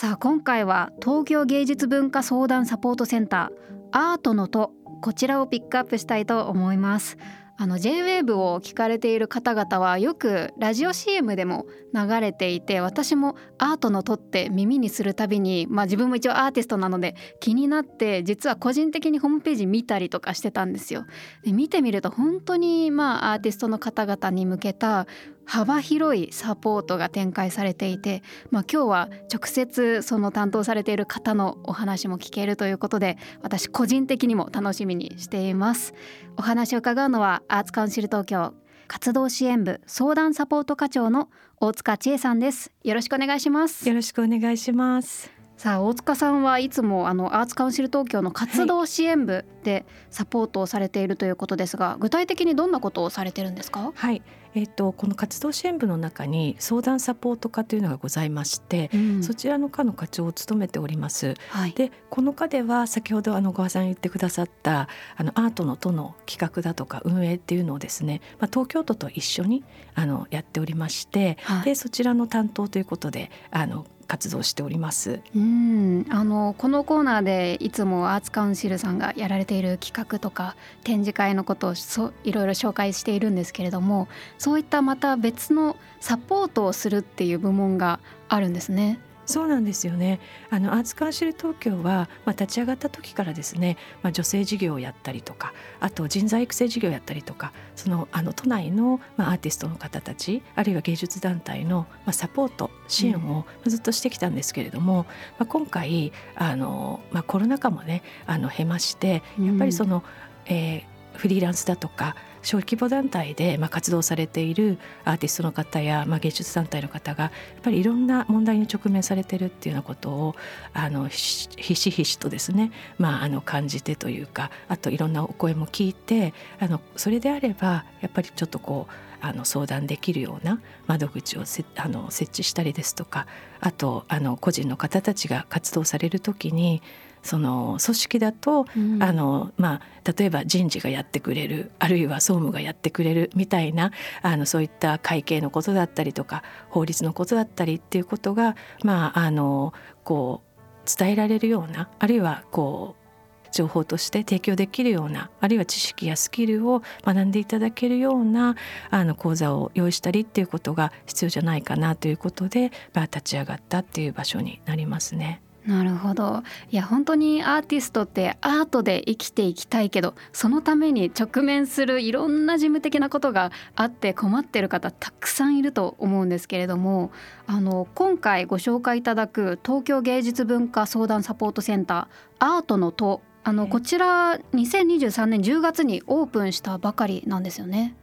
さあ今回は東京芸術文化相談サポートセンターアートのとこちらをピックアップしたいと思いますあの J-WAVE を聞かれている方々はよくラジオ CM でも流れていて私もアートのとって耳にするたびに、まあ、自分も一応アーティストなので気になって実は個人的にホームページ見たりとかしてたんですよ。で見てみると本当にまあアーティストの方々に向けた幅広いサポートが展開されていて、まあ、今日は直接その担当されている方のお話も聞けるということで私個人的にも楽しみにしています。お話を伺うのはアーツカウンシル東京活動支援部相談サポート課長の大塚千恵さんです。よろしくお願いします。よろしくお願いします。さあ大塚さんはいつもあのアーツカウンシル東京の活動支援部でサポートをされているということですが、具体的にどんなことをされてるんですか？はい。えーと、この活動支援部の中に相談サポート課というのがございまして、うん、そちらの課の課長を務めております。はい、でこの課では先ほどあの小川さん言ってくださったあのアートの都の企画だとか運営っていうのをですね、まあ、東京都と一緒にあのやっておりまして、はい、でそちらの担当ということであの活動しております。うんあのこのコーナーでいつもアーツカウンシルさんがやられている企画とか展示会のことをそいろいろ紹介しているんですけれどもそういったまた別のサポートをするっていう部門があるんですね。そうなんですよね。あのアーツカウンシル東京は、まあ、立ち上がった時からですね、まあ、女性事業をやったりとかあと人材育成事業をやったりとかそのあの都内の、まあ、アーティストの方たちあるいは芸術団体の、まあ、サポート支援をずっとしてきたんですけれども、うん、まあ、今回あの、まあ、コロナ禍もねあの経ましてやっぱりその、うん、えー、フリーランスだとか小規模団体でまあ活動されているアーティストの方やまあ芸術団体の方がやっぱりいろんな問題に直面されてるっていうようなことをあのひしひしとですね、まあ、あの感じてというかあといろんなお声も聞いてあのそれであればやっぱりちょっとこうあの相談できるような窓口をせあの設置したりですとかあとあの個人の方たちが活動される時にその組織だと、うん、あのまあ、例えば人事がやってくれるあるいは総務がやってくれるみたいなあのそういった会計のことだったりとか法律のことだったりっていうことが、まあ、あのこう伝えられるようなあるいはこう情報として提供できるようなあるいは知識やスキルを学んでいただけるようなあの講座を用意したりっていうことが必要じゃないかなということで、まあ、立ち上がったっていう場所になりますね。なるほどいや本当にアーティストってアートで生きていきたいけどそのために直面するいろんな事務的なことがあって困ってる方たくさんいると思うんですけれどもあの今回ご紹介いただく東京芸術文化相談サポートセンターアートの都あのこちら2023年10月にオープンしたばかりなんですよね。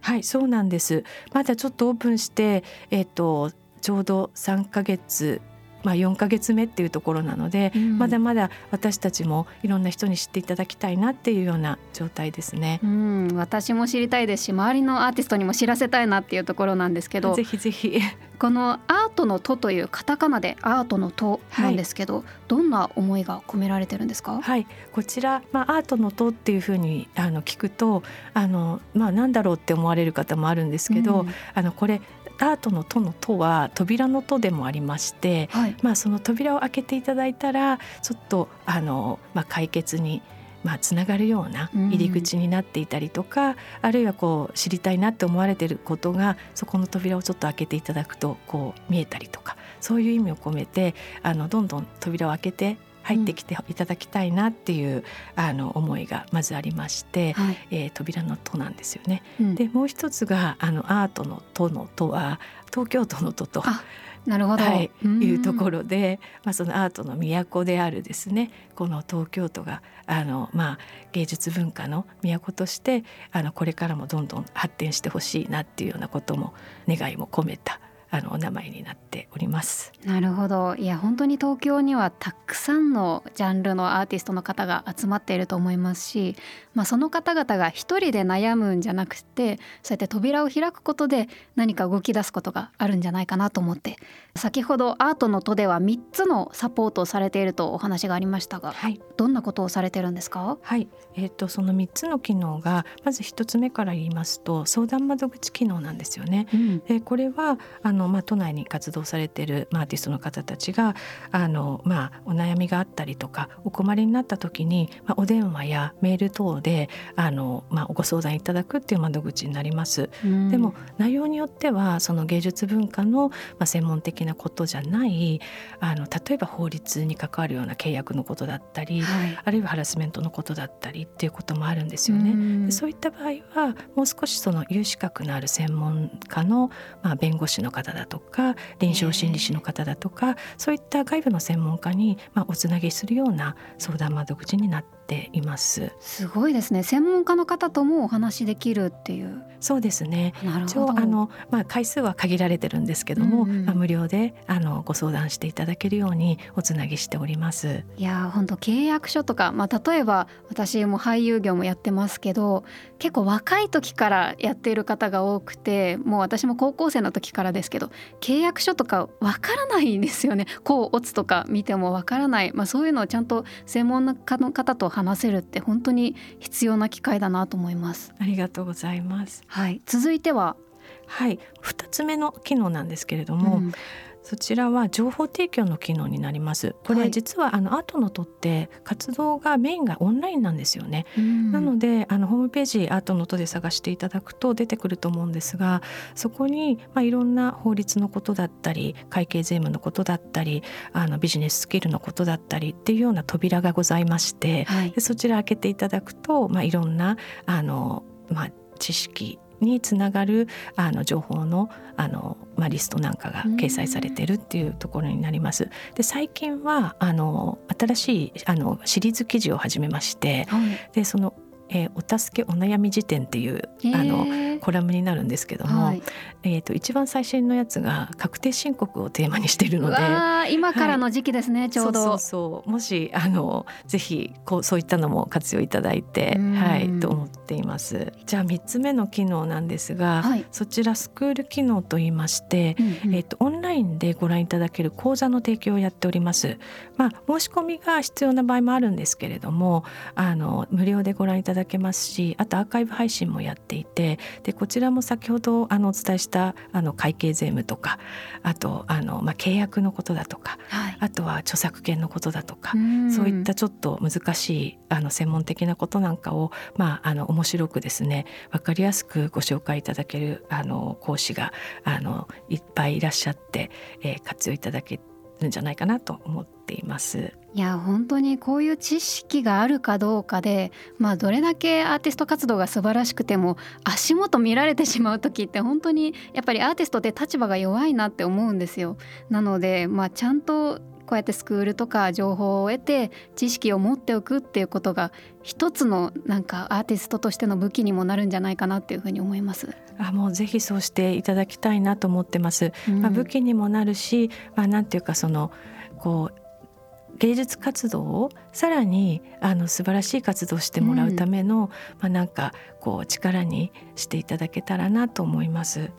はいそうなんですまだちょっとオープンしてえっ、ー、とちょうど3ヶ月まあ、4か月目っていうところなので、うん、まだまだ私たちもいろんな人に知っていただきたいなっていうような状態ですね。うん、私も知りたいですし周りのアーティストにも知らせたいなっていうところなんですけど ぜひぜひ。このアートの「と」というカタカナでアートの「と」なんですけど、はい、どんな思いが込められてるんですか？はい。こちら、まあ、アートの「と」っていうふうにあの聞くとあの、まあ、なんだろうって思われる方もあるんですけど、うん、あのこれアートの「と」の「と」は扉の「と」でもありまして、はい、まあ、その扉を開けていただいたらちょっとあの、まあ、解決にまあ、つながるような入り口になっていたりとか、うん、あるいはこう知りたいなって思われてることがそこの扉をちょっと開けていただくとこう見えたりとかそういう意味を込めてあのどんどん扉を開けて入ってきていただきたいなっていう、うん、あの思いがまずありまして、はい、えー、扉の「と」なんですよね。うん、でもう一つがあのアートの「と」の「と」は東京都の「と」と。なるほど、はい、いうところで、まあ、そのアートの都であるですねこの東京都があの、まあ、芸術文化の都としてあのこれからもどんどん発展してほしいなっていうようなことも願いも込めたあのお名前になっております。なるほど。いや本当に東京にはたくさんのジャンルのアーティストの方が集まっていると思いますし、まあ、その方々が一人で悩むんじゃなくてそうやって扉を開くことで何か動き出すことがあるんじゃないかなと思って先ほどアートの都では3つのサポートをされているとお話がありましたが、はい、どんなことをされてるんですか？はい、えーと、その3つの機能がまず1つ目から言いますと相談窓口機能なんですよね。うん、でこれはあの、まあ、都内に活動されている、まあ、アーティストの方たちがあの、まあ、お悩みがあったりとかお困りになった時に、まあ、お電話やメール等であの、まあ、ご相談いただくっていう窓口になります。うん、でも内容によってはその芸術文化の、まあ、専門的なことじゃないあの例えば法律に関わるような契約のことだったり、はい、あるいはハラスメントのことだったりっていうこともあるんですよね。でそういった場合はもう少しその有資格のある専門家の、まあ、弁護士の方だとか臨床心理士の方だとかそういった外部の専門家に、まあ、おつなぎするような相談窓口になってています。すごいですね。専門家の方ともお話しできるっていう。そうですね。一応あの、まあ、回数は限られてるんですけども、うんうん、まあ、無料であのご相談していただけるようにおつなぎしております。いや本当契約書とか、まあ、例えば私も俳優業もやってますけど結構若い時からやっている方が多くてもう私も高校生の時からですけど契約書とかわからないんですよね。こうオツとか見てもわからない、まあ、そういうのをちゃんと専門家の方と話せるって本当に必要な機会だなと思います。ありがとうございます。はい。続いては。はい。2つ目の機能なんですけれども、うんそちらは情報提供の機能になります。これ実はあのアートのとって活動がメインがオンラインなんですよね。なのであのホームページアートのとで探していただくと出てくると思うんですが、そこにまあいろんな法律のことだったり、会計税務のことだったり、あのビジネススキルのことだったりっていうような扉がございまして、はい、でそちら開けていただくとまあいろんなあのまあ知識につながるあの情報のあの、まあ、リストなんかが掲載されてるっていうところになります。で最近はあの新しいあのシリーズ記事を始めまして、はい、でそのえー、お助けお悩み辞典っていうあのコラムになるんですけども、はい、えーと、一番最新のやつが確定申告をテーマにしているので今からの時期ですね、はい、ちょうどそう。そうもしあのぜひこうそういったのも活用いただいてはいと思っています。じゃあ3つ目の機能なんですが、はい、そちらスクール機能といいまして、うんうん、えーと、オンラインでご覧いただける講座の提供をやっております。まあ申し込みが必要な場合もあるんですけれどもあの無料でご覧いただけますしあとアーカイブ配信もやっていてでこちらも先ほどあのお伝えしたあの会計税務とかあとあの、まあ、契約のことだとか、はい、あとは著作権のことだとかそういったちょっと難しいあの専門的なことなんかを、まあ、あの面白くですね分かりやすくご紹介いただけるあの講師があのいっぱいいらっしゃって、えー、活用いただけるんじゃないかなと思っています。いや本当にこういう知識があるかどうかで、まあ、どれだけアーティスト活動が素晴らしくても足元見られてしまう時って本当にやっぱりアーティストって立場が弱いなって思うんですよ。なので、まあ、ちゃんとこうやってスクールとか情報を得て知識を持っておくっていうことが一つのなんかアーティストとしての武器にもなるんじゃないかなっていうふうに思います。あもうぜひそうしていただきたいなと思ってます。うん、まあ、武器にもなるし、まあ、なんていうかそのこう芸術活動をさらにあの素晴らしい活動をしてもらうための、うん、まあ、なんかこう力にしていただけたらなと思います。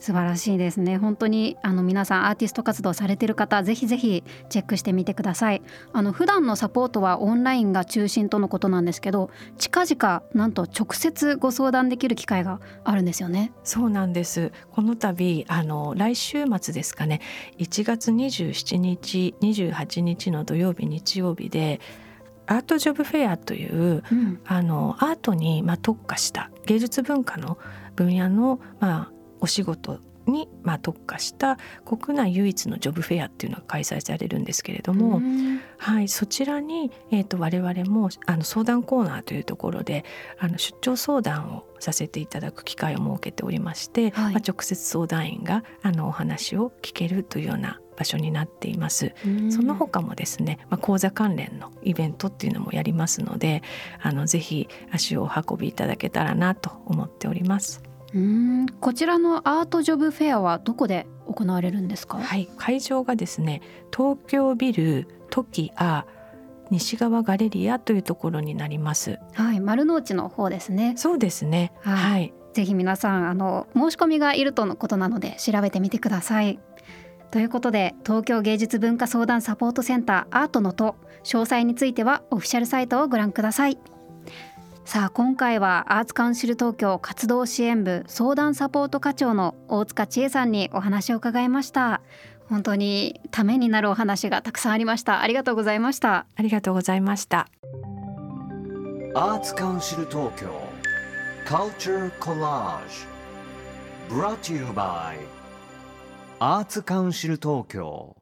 素晴らしいですね。本当にあの皆さんアーティスト活動されてる方ぜひぜひチェックしてみてください。あの普段のサポートはオンラインが中心とのことなんですけど近々なんと直接ご相談できる機会があるんですよね。そうなんです。この度あの来週末ですかね。1月27日28日の土曜日日曜日でアートジョブフェアという、うん、あのアートにまあ特化した芸術文化の分野のまあお仕事にまあ特化した国内唯一のジョブフェアっていうのが開催されるんですけれども、はい、そちらに、えーと、我々もあの相談コーナーというところであの出張相談をさせていただく機会を設けておりまして、はい、まあ、直接相談員があのお話を聞けるというような場所になっています。その他もですね、まあ、講座関連のイベントっていうのもやりますので、あのぜひ足をお運びいただけたらなと思っております。うん。こちらのアートジョブフェアはどこで行われるんですか？はい。会場がですね東京ビルトキア西側ガレリアというところになります。はい。丸の内の方ですね。そうですね。はい。はい。ぜひ皆さんあの申し込みがいるとのことなので調べてみてください。ということで東京芸術文化相談サポートセンターアートのと詳細についてはオフィシャルサイトをご覧くださいさあ今回はアーツカウンシル東京活動支援部相談サポート課長の大塚千恵さんにお話を伺いました。本当にためになるお話がたくさんありました。ありがとうございました。ありがとうございました。アーツカウンシル東京 Culture Collage Brought to you by アーツカウンシル東京